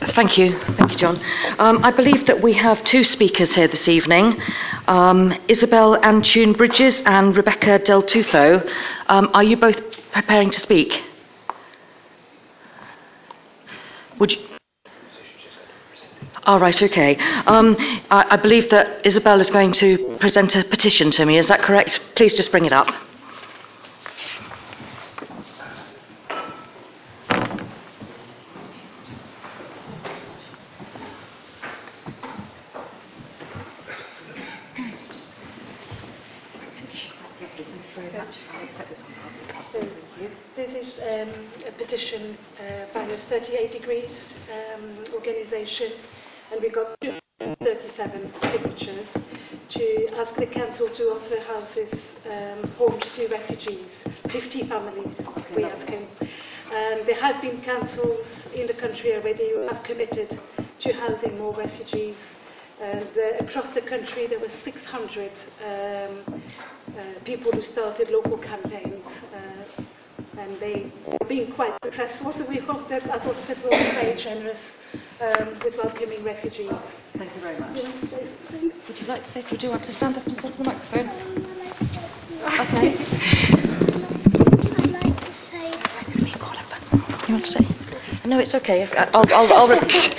Thank you. Thank you, John. Um, I believe that we have two speakers here this evening um, Isabel Antune Bridges and Rebecca Del Tufo. Um, are you both preparing to speak? Would you? All right, okay. Um, I, I believe that Isabel is going to present a petition to me. Is that correct? Please just bring it up. So this is um, a petition uh, by the 38 um, organisation, and we got 37 signatures to ask the council to offer houses, um, homes to refugees, 50 families, we asking. Um, there have been councils in the country already who have committed to housing more refugees. And uh, across the country, there were 600 um, uh, people who started local campaigns. And they have been quite successful. So we hope that at Oxford will be very generous um, with welcoming refugees. Thank you very much. You want to say something? Would you like to say, would you want to stand up and say to the microphone? I'd Okay. like to say You want to say? No, it's okay. I- I'll, I'll, I'll repeat.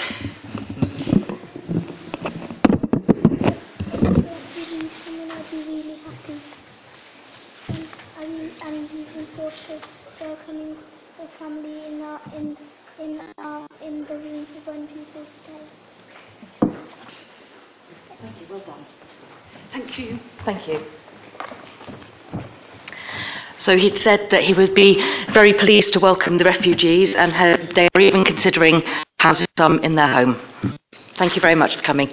refugees coming, I'd be really happy. And I'm, I'm looking forward to welcoming the family in our, in in our, in the room for when people stay. Thank you. Well done. Thank you. Thank you. So he'd said that he would be very pleased to welcome the refugees and had, they are even considering housing some in their home. Thank you very much for coming.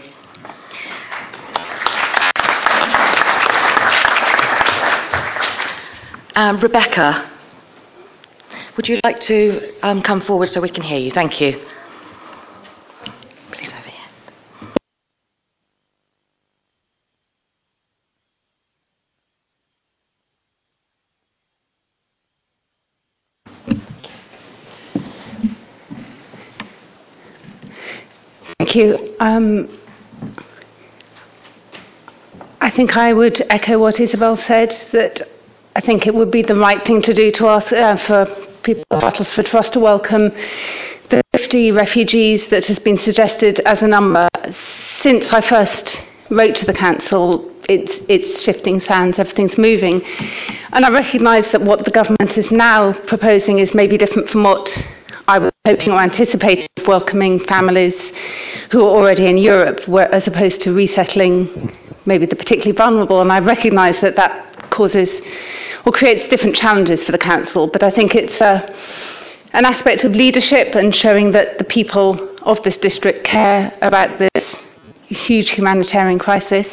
Um, Rebecca, would you like to um, come forward so we can hear you? Thank you. You. Um, I think I would echo what Isabel said, that I think it would be the right thing to do to ask uh, for people of Uttlesford for us to welcome the 50 refugees that has been suggested as a number. Since I first wrote to the council, it's, it's shifting sands, everything's moving. And I recognise that what the government is now proposing is maybe different from what I was hoping or anticipating of welcoming families who are already in Europe, where, as opposed to resettling maybe the particularly vulnerable. And I recognise that that causes or creates different challenges for the council. But I think it's a, an aspect of leadership and showing that the people of this district care about this huge humanitarian crisis,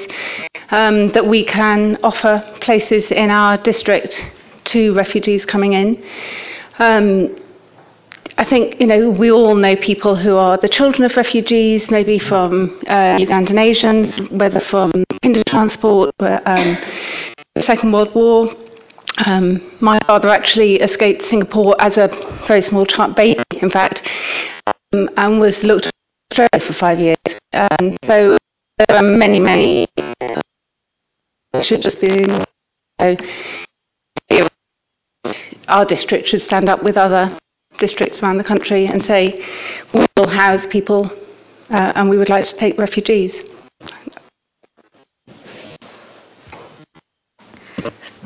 um, that we can offer places in our district to refugees coming in. Um, I think, you know, we all know people who are the children of refugees, maybe from uh, Ugandan Asians, whether from Kindertransport, um, Second World War. Um, my father actually escaped Singapore as a very small child, baby, in fact, um, and was looked after for five years. Um, so there are many, many. Should just be. So, our district should stand up with other districts around the country and say, we will house people uh, and we would like to take refugees.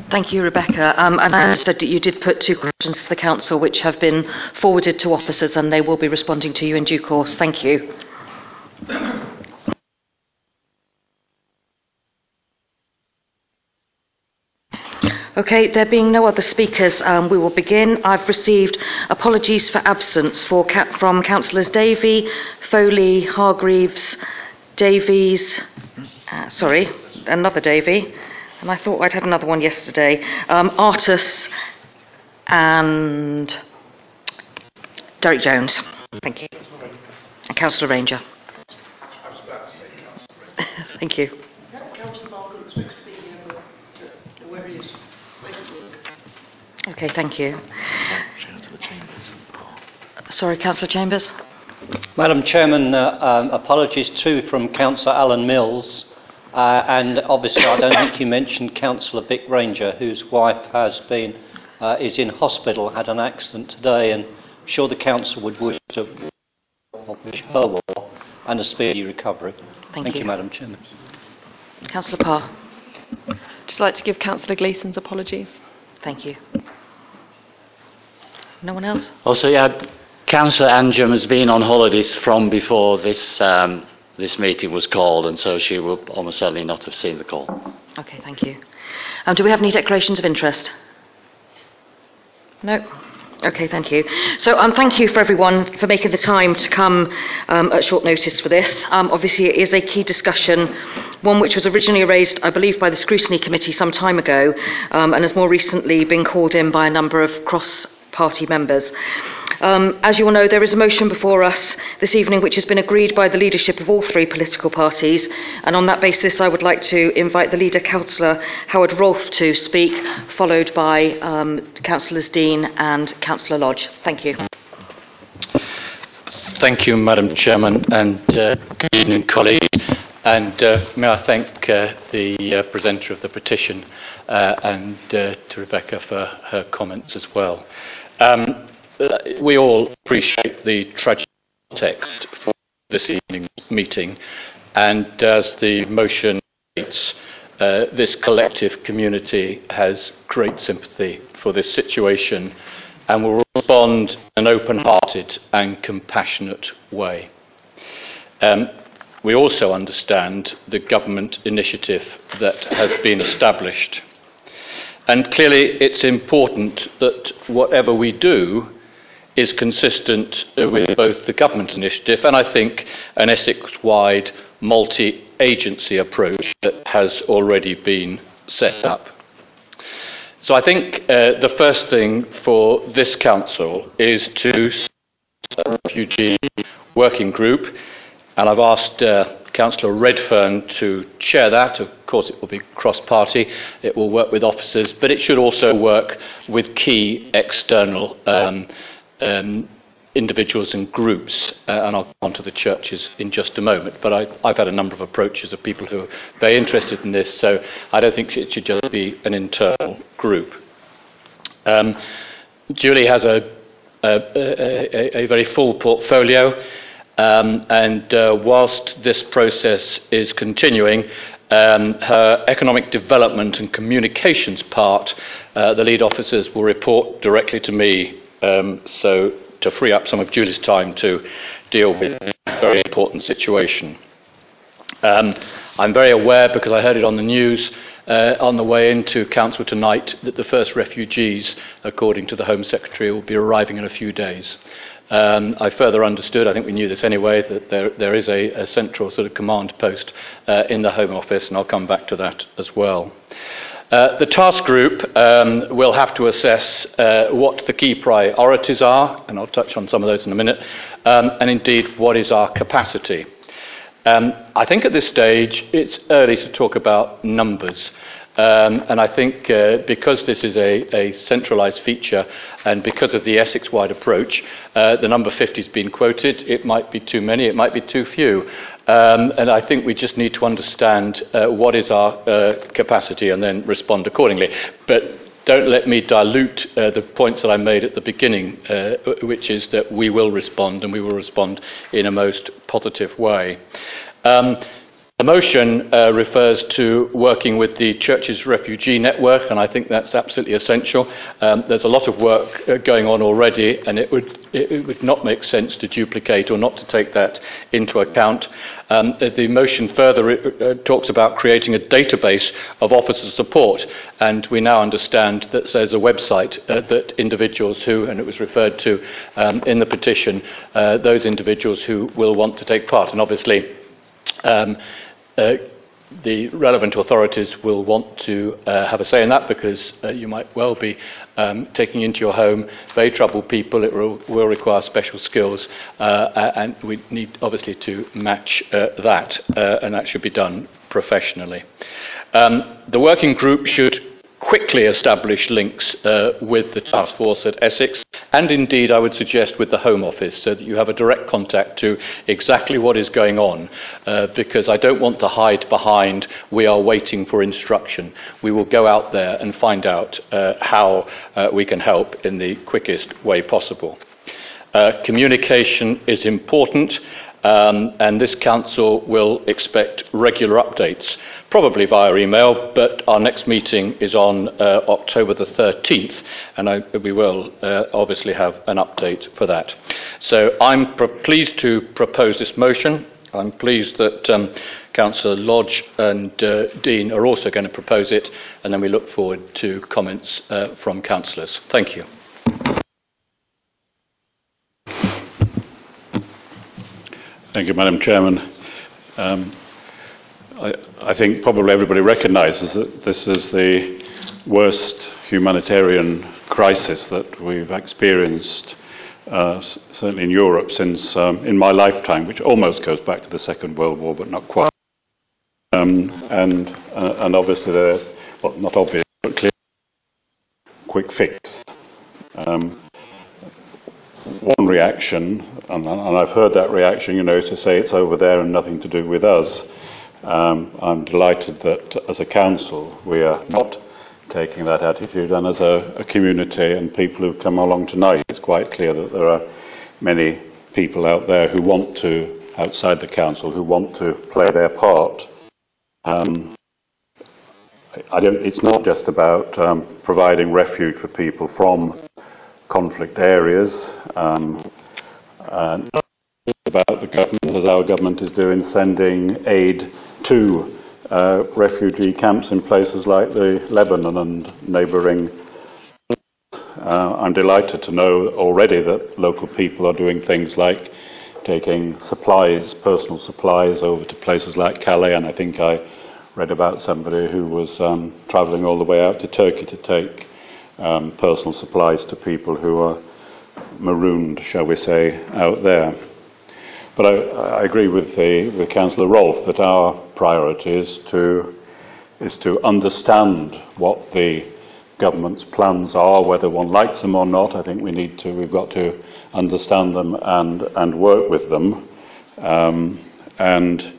Thank you, Rebecca. Um, and I understood that you did put two questions to the council, which have been forwarded to officers, and they will be responding to you in due course. Thank you. Okay, there being no other speakers, um, we will begin. I've received apologies for absence for from councillors Davey, Foley, Hargreaves, Davies, uh, sorry, another Davey, and I thought I'd had another one yesterday, um, Artus and Derek Jones. Thank you. And Councillor Ranger. Thank you. Okay, thank you. Sorry, Councillor Chambers. Madam Chairman, uh, um, apologies too from Councillor Alan Mills. Uh, and obviously, I don't think you mentioned Councillor Vic Ranger, whose wife has been uh, is in hospital, had an accident today, and I'm sure the council would wish to wish her well and a speedy recovery. Thank Thank you. you, Madam Chairman. Councillor Parr. I'd Just like to give Councillor Gleeson's apologies. Thank you. No one else? Also, yeah, Councillor Anjum has been on holidays from before this, um, this meeting was called, and so she will almost certainly not have seen the call. Okay, thank you. Um, do we have any declarations of interest? No? Okay, thank you. So um, thank you for everyone for making the time to come um, at short notice for this. Um, obviously, it is a key discussion, one which was originally raised, I believe, by the Scrutiny Committee some time ago, um, and has more recently been called in by a number of cross-party members. Um, as you all know, there is a motion before us this evening which has been agreed by the leadership of all three political parties, and on that basis, I would like to invite the leader, Councillor Howard Rolfe, to speak, followed by um, Councillors Dean and Councillor Lodge. Thank you. Thank you, Madam Chairman, and uh, good evening, colleagues. And uh, may I thank uh, the uh, presenter of the petition uh, and uh, to Rebecca for her comments as well. Um, we all appreciate the tragic context for this evening's meeting, and as the motion states, uh, this collective community has great sympathy for this situation and will respond in an open-hearted and compassionate way. Um, we also understand the government initiative that has been established. And clearly, it's important that whatever we do is consistent with both the government initiative and I think an Essex wide multi agency approach that has already been set up. So I think uh, the first thing for this council is to set up a refugee working group, and I've asked uh, Councillor Redfern to chair that. Of course, it will be cross party, it will work with officers, but it should also work with key external um, um, individuals and groups, uh, and I'll come on to the churches in just a moment. But I, I've had a number of approaches of people who are very interested in this, so I don't think it should just be an internal group. Um, Julie has a, a, a, a very full portfolio, um, and uh, whilst this process is continuing, um, her economic development and communications part, uh, the lead officers will report directly to me, um, so to free up some of Julie's time to deal with a very important situation. Um, I'm very aware, because I heard it on the news uh, on the way into Council tonight, that the first refugees, according to the Home Secretary, will be arriving in a few days. Um, I further understood, I think we knew this anyway, that there, there is a, a central sort of command post uh, in the Home Office, and I'll come back to that as well. Uh, the task group um, will have to assess uh, what the key priorities are, and I'll touch on some of those in a minute, um, and indeed what is our capacity. Um, I think at this stage it's early to talk about numbers. Um, and I think uh, because this is a, a centralised feature and because of the Essex wide approach, uh, the number 50 has been quoted. It might be too many, it might be too few. Um, and I think we just need to understand uh, what is our uh, capacity and then respond accordingly. But don't let me dilute uh, the points that I made at the beginning, uh, which is that we will respond and we will respond in a most positive way. Um, the motion uh, refers to working with the church's Refugee Network, and I think that's absolutely essential. Um, there's a lot of work uh, going on already, and it would, it, would not make sense to duplicate or not to take that into account. Um, the motion further uh, talks about creating a database of officer support, and we now understand that there's a website uh, that individuals who, and it was referred to um, in the petition, uh, those individuals who will want to take part, and obviously. Um, uh, the relevant authorities will want to uh, have a say in that because uh, you might well be um, taking into your home very troubled people. It will, will require special skills, uh, and we need obviously to match uh, that, uh, and that should be done professionally. Um, the working group should quickly establish links uh, with the task force at Essex, and indeed, I would suggest with the Home Office, so that you have a direct contact to exactly what is going on, uh, because I don't want to hide behind we are waiting for instruction. We will go out there and find out uh, how uh, we can help in the quickest way possible. Uh, communication is important. Um, and this council will expect regular updates, probably via email, but our next meeting is on uh, October the 13th, and I, we will uh, obviously have an update for that. So I'm pro- pleased to propose this motion. I'm pleased that um, Councillor Lodge and uh, Dean are also going to propose it, and then we look forward to comments uh, from councillors. Thank you. Thank you, Madam Chairman. Um, I, I, think probably everybody recognises that this is the worst humanitarian crisis that we've experienced, uh, certainly in Europe, since um, in my lifetime, which almost goes back to the Second World War, but not quite. Um, and, uh, and obviously there's, well, not obvious, but clear quick fix. Um, one reaction, and, and, I've heard that reaction, you know, to say it's over there and nothing to do with us. Um, I'm delighted that as a council we are not taking that attitude, and as a, a community and people who've come along tonight, it's quite clear that there are many people out there who want to, outside the council, who want to play their part. Um, it's not just about um, providing refuge for people from conflict areas. Um, and about the government, as our government is doing, sending aid to uh, refugee camps in places like the Lebanon and neighbouring. Uh, I'm delighted to know already that local people are doing things like taking supplies, personal supplies, over to places like Calais, and I think I read about somebody who was um, travelling all the way out to Turkey to take um, personal supplies to people who are marooned, shall we say, out there. But I, I agree with, the, with Councillor Rolfe that our priority is to, is to understand what the government's plans are, whether one likes them or not. I think we need to, we've got to understand them and, and work with them. Um, and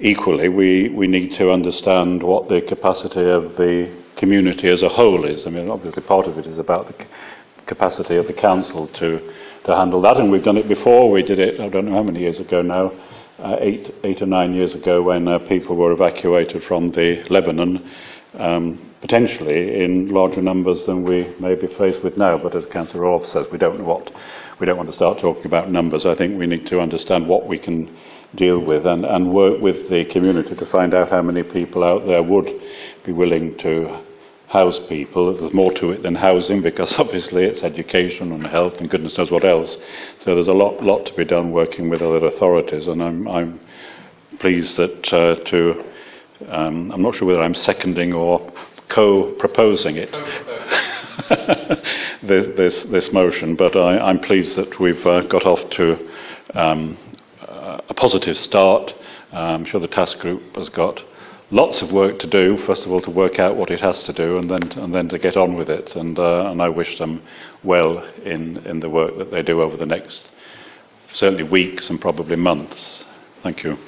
equally, we, we need to understand what the capacity of the community as a whole is. I mean, obviously, part of it is about the capacity of the council to, to handle that, and we've done it before. We did it, I don't know how many years ago now, uh, eight, eight or nine years ago, when uh, people were evacuated from the Lebanon, um, potentially in larger numbers than we may be faced with now. But as Councillor Rolfe says, we don't know what. We don't want to start talking about numbers. I think we need to understand what we can deal with and, and work with the community to find out how many people out there would be willing to house people. There's more to it than housing because obviously it's education and health and goodness knows what else. So there's a lot, lot to be done working with other authorities, and I'm, I'm pleased that uh, to. Um, I'm not sure whether I'm seconding or co-proposing it. this, this, this, motion, but I, am pleased that we've uh, got off to um, a positive start. Uh, I'm sure the task group has got lots of work to do. First of all, to work out what it has to do, and then and then to get on with it. And uh, and I wish them well in in the work that they do over the next certainly weeks and probably months. Thank you.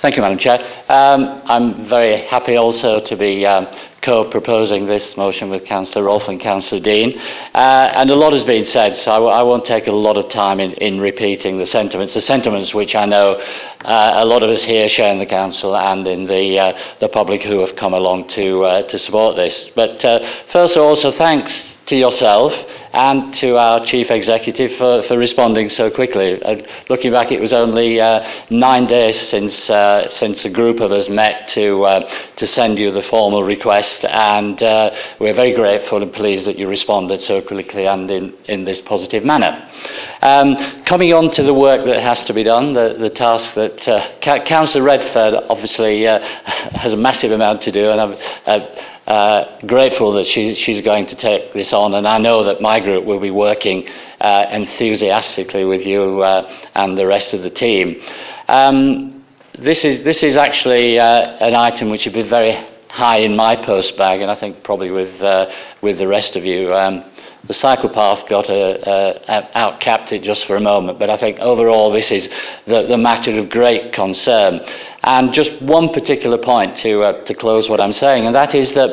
Thank you, Madam Chair. Um, I'm very happy also to be um, co-proposing this motion with Councillor Rolfe and Councillor Dean. Uh, and a lot has been said, so I w- I won't take a lot of time in, in repeating the sentiments. The sentiments which I know uh, a lot of us here share in the council and in the uh, the public who have come along to uh, to support this. But uh, first, also thanks to yourself and to our chief executive for, for responding so quickly. Uh, looking back, it was only uh, nine days since uh, since a group of us met to uh, to send you the formal request, and uh, we're very grateful and pleased that you responded so quickly and in, in this positive manner. Um, coming on to the work that has to be done, the, the task that uh, Councillor Redfern obviously has a massive amount to do, and I'm uh, grateful that she's, she's going to take this on, and I know that my group will be working uh, enthusiastically with you uh, and the rest of the team. Um, this is this is actually uh, an item which would be very high in my post bag, and I think probably with uh, with the rest of you. Um, the cycle path got a, outcapped it just for a moment, but I think overall this is the, the matter of great concern. And just one particular point to, uh, to close what I'm saying, and that is that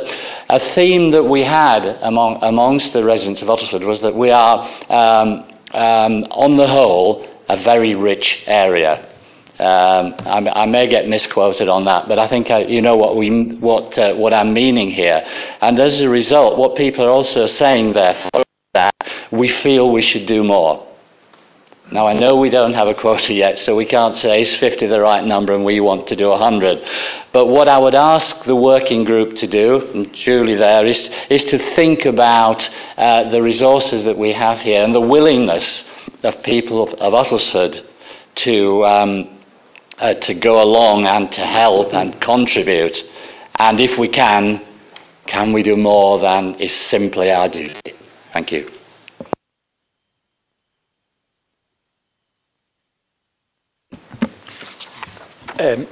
a theme that we had among, amongst the residents of Uttlesford was that we are, um, um, on the whole, a very rich area. Um, I, I, may get misquoted on that, but I think I, you know what, we, what, uh, what I'm meaning here. And as a result, what people are also saying, therefore, that we feel we should do more. Now, I know we don't have a quota yet, so we can't say is 50 the right number and we want to do 100. But what I would ask the working group to do, and Julie there, is, is to think about uh, the resources that we have here and the willingness of people of, of Uttlesford to, um, uh, to go along and to help and contribute. And if we can, can we do more than is simply our duty? Thank you. Um,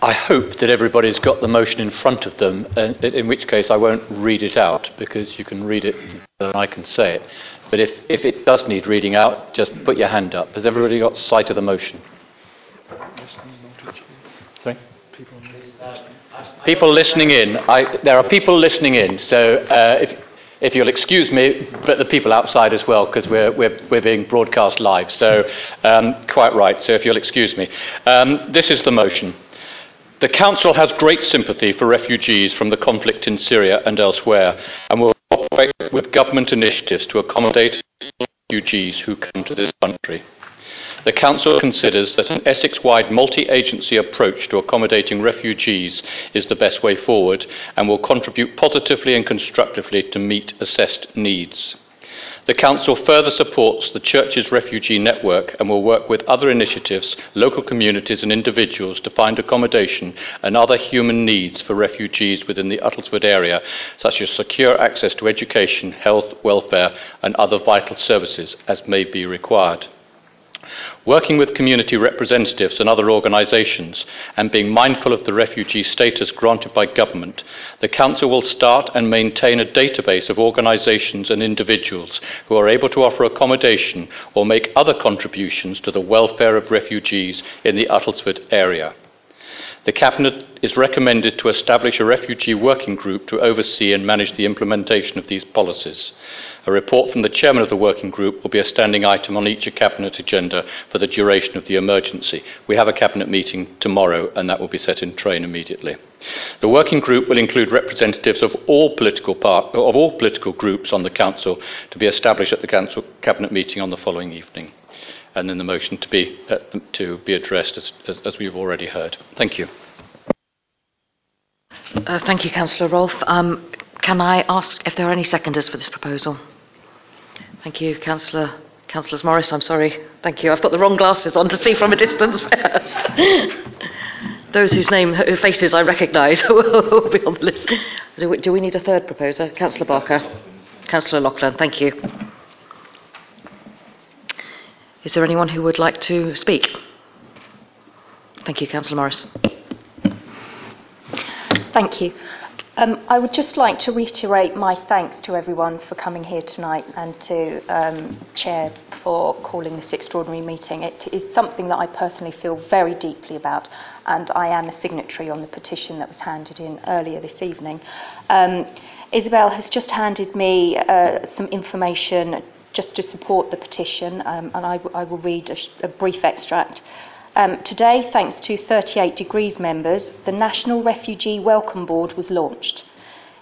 I hope that everybody's got the motion in front of them, uh, in which case I won't read it out because you can read it and I can say it. But if, if it does need reading out, just put your hand up. Has everybody got sight of the motion? Sorry? People listening in. I, there are people listening in, so uh, if, if you'll excuse me, but the people outside as well, because we're, we're, we're being broadcast live. So, um, quite right. So, if you'll excuse me. Um, this is the motion. The Council has great sympathy for refugees from the conflict in Syria and elsewhere, and will cooperate with government initiatives to accommodate refugees who come to this country. The Council considers that an Essex wide multi agency approach to accommodating refugees is the best way forward and will contribute positively and constructively to meet assessed needs. The Council further supports the Church's refugee network and will work with other initiatives, local communities, and individuals to find accommodation and other human needs for refugees within the Uttlesford area, such as secure access to education, health, welfare, and other vital services as may be required. Working with community representatives and other organisations and being mindful of the refugee status granted by government, the Council will start and maintain a database of organisations and individuals who are able to offer accommodation or make other contributions to the welfare of refugees in the Uttlesford area. The Cabinet is recommended to establish a refugee working group to oversee and manage the implementation of these policies. A report from the chairman of the working group will be a standing item on each cabinet agenda for the duration of the emergency. We have a cabinet meeting tomorrow and that will be set in train immediately. The working group will include representatives of all political of all political groups on the council to be established at the council cabinet meeting on the following evening. And then the motion to be, uh, to be addressed as, as, as we've already heard. Thank you. Uh, thank you, Councillor Rolfe. Um, can I ask if there are any seconders for this proposal? Thank you, Councillor. Councillors Morris, I'm sorry. Thank you. I've got the wrong glasses on to see from a distance first. Those whose name, whose faces I recognise will be on the list. Do we, do we need a third proposer? Councillor Barker. Councillor Loughlin, thank you. Is there anyone who would like to speak? Thank you, Councillor Morris. Thank you. Um, I would just like to reiterate my thanks to everyone for coming here tonight and to um, Chair for calling this extraordinary meeting. It is something that I personally feel very deeply about, and I am a signatory on the petition that was handed in earlier this evening. Um, Isabel has just handed me uh, some information just to support the petition, um, and I, I will read a, a brief extract. Um, today, thanks to 38 Degrees members, the National Refugee Welcome Board was launched.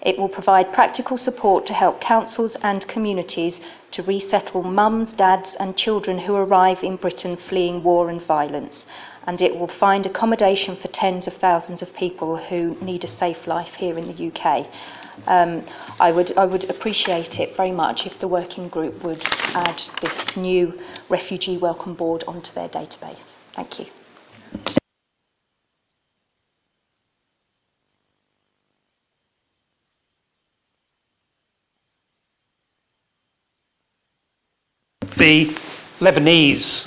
It will provide practical support to help councils and communities to resettle mums, dads, and children who arrive in Britain fleeing war and violence. And it will find accommodation for tens of thousands of people who need a safe life here in the UK. Um, I, would, I would appreciate it very much if the working group would add this new Refugee Welcome Board onto their database. Thank you. The Lebanese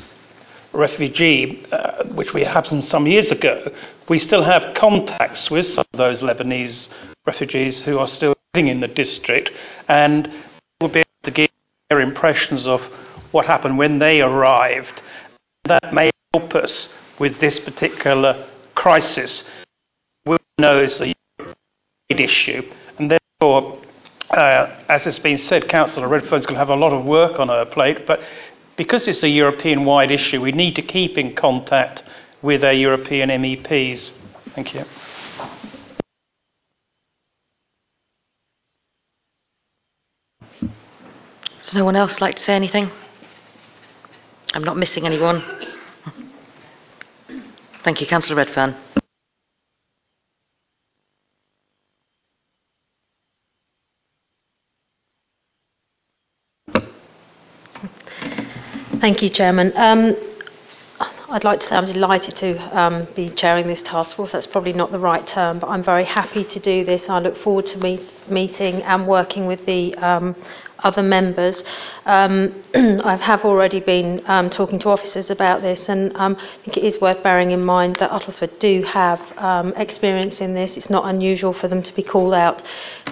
refugee, uh, which we happened some years ago, we still have contacts with some of those Lebanese refugees who are still living in the district, and we'll be able to give their impressions of what happened when they arrived. That may help us with this particular crisis. We know it's a issue, and therefore, uh, as has been said, Councillor Redfern's going to have a lot of work on her plate, but because it's a European wide issue, we need to keep in contact with our European MEPs. Thank you. Does no one else like to say anything? I'm not missing anyone. Thank you, Councillor Redfern. Thank you, Chairman. Um, I'd like to say I'm delighted to um, be chairing this task force. That's probably not the right term, but I'm very happy to do this. I look forward to meet, meeting and working with the um, other members. Um, I have already been um, talking to officers about this, and um, I think it is worth bearing in mind that Uttlesford do have um, experience in this. It's not unusual for them to be called out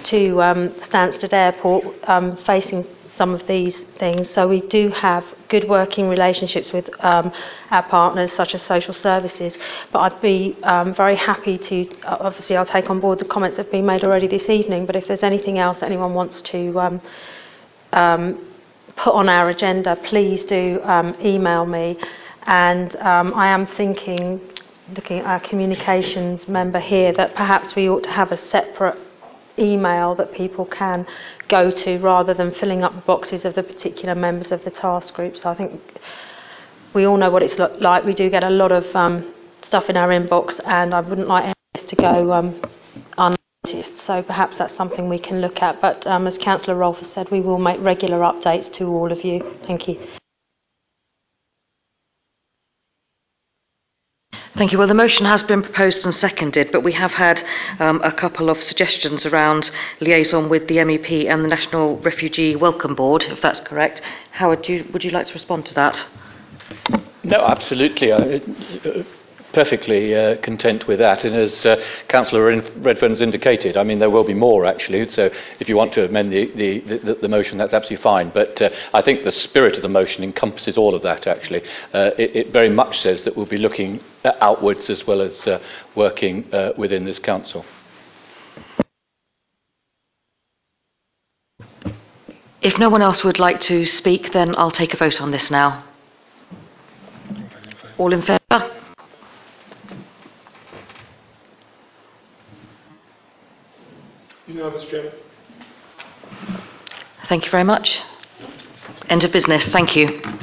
to um, Stansted Airport um, facing some of these things. So we do have good working relationships with um, our partners, such as social services. But I'd be um, very happy to, uh, obviously, I'll take on board the comments that have been made already this evening. But if there's anything else that anyone wants to um, um, put on our agenda, please do um, email me. And um, I am thinking, looking at our communications member here, that perhaps we ought to have a separate email that people can go to rather than filling up the boxes of the particular members of the task group. So I think we all know what it's like. We do get a lot of um, stuff in our inbox, and I wouldn't like this to go um, unnoticed. So perhaps that's something we can look at. But um, as Councillor Rolfe said, we will make regular updates to all of you. Thank you. Thank you. Well, the motion has been proposed and seconded, but we have had um, a couple of suggestions around liaison with the MEP and the National Refugee Welcome Board, if that's correct. Howard, you, would you like to respond to that? No, absolutely. Uh, perfectly uh, content with that. And as uh, Councillor Redfern's indicated, I mean, there will be more actually. So if you want to amend the, the, the, the motion, that's absolutely fine. But uh, I think the spirit of the motion encompasses all of that actually. Uh, it, it, very much says that we'll be looking outwards as well as uh, working uh, within this council. If no one else would like to speak, then I'll take a vote on this now. All in favour? Thank you very much. End of business. Thank you.